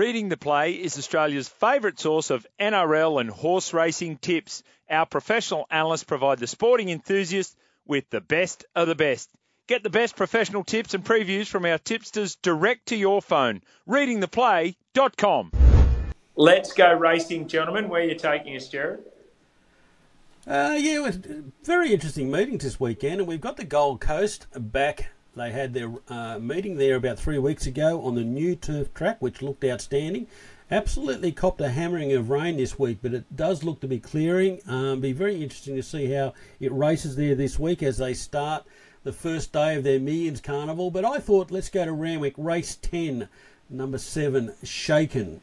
Reading the Play is Australia's favourite source of NRL and horse racing tips. Our professional analysts provide the sporting enthusiast with the best of the best. Get the best professional tips and previews from our tipsters direct to your phone. Readingtheplay.com. Let's go racing, gentlemen. Where are you taking us, Gerard? Uh, yeah, it was very interesting meetings this weekend, and we've got the Gold Coast back they had their uh, meeting there about three weeks ago on the new turf track, which looked outstanding. Absolutely copped a hammering of rain this week, but it does look to be clearing. Um, be very interesting to see how it races there this week as they start the first day of their Millions Carnival. But I thought let's go to Randwick, race 10, number 7, Shaken.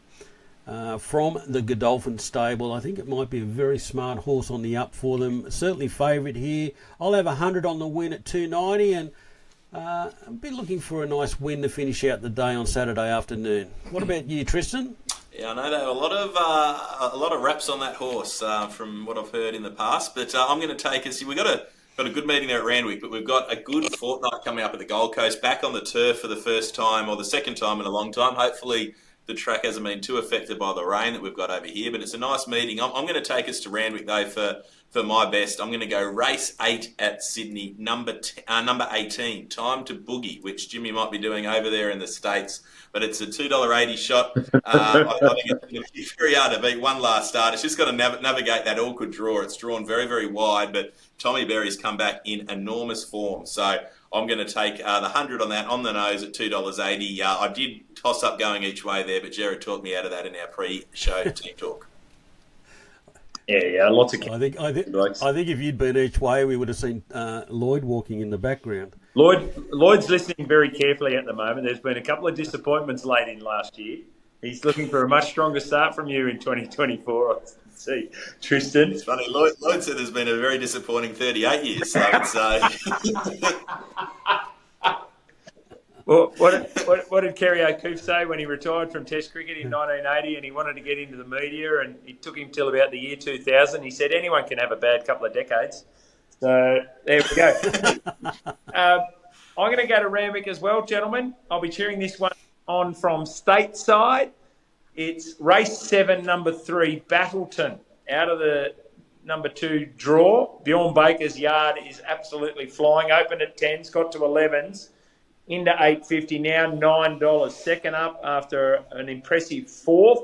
Uh, from the Godolphin stable. I think it might be a very smart horse on the up for them. Certainly favourite here. I'll have 100 on the win at 290 and uh, I've been looking for a nice win to finish out the day on Saturday afternoon. What about you, Tristan? Yeah, I know there are a lot of uh, a lot of raps on that horse uh, from what I've heard in the past, but uh, I'm going to take us. We've got a got a good meeting there at Randwick, but we've got a good fortnight coming up at the Gold Coast, back on the turf for the first time or the second time in a long time. Hopefully, the track hasn't been too affected by the rain that we've got over here, but it's a nice meeting. I'm, I'm going to take us to Randwick though for for my best. I'm going to go race eight at Sydney, number t- uh, number 18, time to boogie, which Jimmy might be doing over there in the states. But it's a two dollar eighty shot. Uh, I, think it's going to be very hard to beat one last start. It's just got to nav- navigate that awkward draw. It's drawn very very wide, but Tommy Berry's come back in enormous form. So I'm going to take uh, the hundred on that on the nose at two dollars eighty. Uh, I did toss up going each way there, but Gerard talked me out of that in our pre-show team talk. Yeah, yeah, lots of. I think I think I think if you'd been each way, we would have seen uh, Lloyd walking in the background. Lloyd Lloyd's listening very carefully at the moment. There's been a couple of disappointments late in last year. He's looking for a much stronger start from you in 2024. See, Tristan. It's funny. Lloyd, Lloyd said there's been a very disappointing 38 years. So it's. Uh... Well, what, what, what, did Kerry O'Keefe say when he retired from Test cricket in 1980 and he wanted to get into the media and it took him till about the year 2000? He said anyone can have a bad couple of decades. So there we go. um, I'm going to go to Randwick as well, gentlemen. I'll be cheering this one on from stateside. It's race seven, number three, Battleton, out of the number two draw. Bjorn Baker's yard is absolutely flying. Opened at 10s, got to 11s into 850 now $9. Second up after an impressive fourth.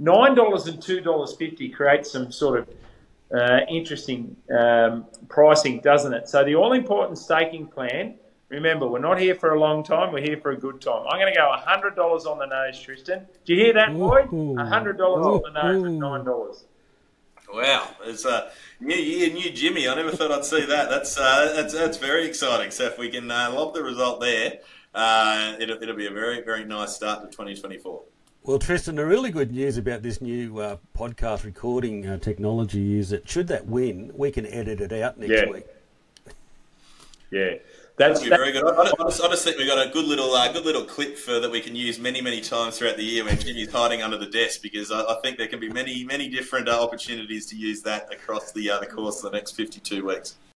$9 and $2.50 creates some sort of uh, interesting um, pricing doesn't it? So the all-important staking plan remember we're not here for a long time we're here for a good time. I'm going to go $100 on the nose tristan. Do you hear that boy? $100 on the nose at $9 Wow, it's a new year, new Jimmy. I never thought I'd see that. That's uh, that's that's very exciting. So if we can uh, lob the result there, uh, it'll, it'll be a very very nice start to 2024. Well, Tristan, the really good news about this new uh, podcast recording uh, technology is that should that win, we can edit it out next yeah. week. Yeah. That's that, very good. I, I, just, I, just, think we've got a good little, uh, good little clip for that we can use many, many times throughout the year when Jimmy's hiding under the desk, because I, I think there can be many, many different uh, opportunities to use that across the uh, the course of the next fifty-two weeks.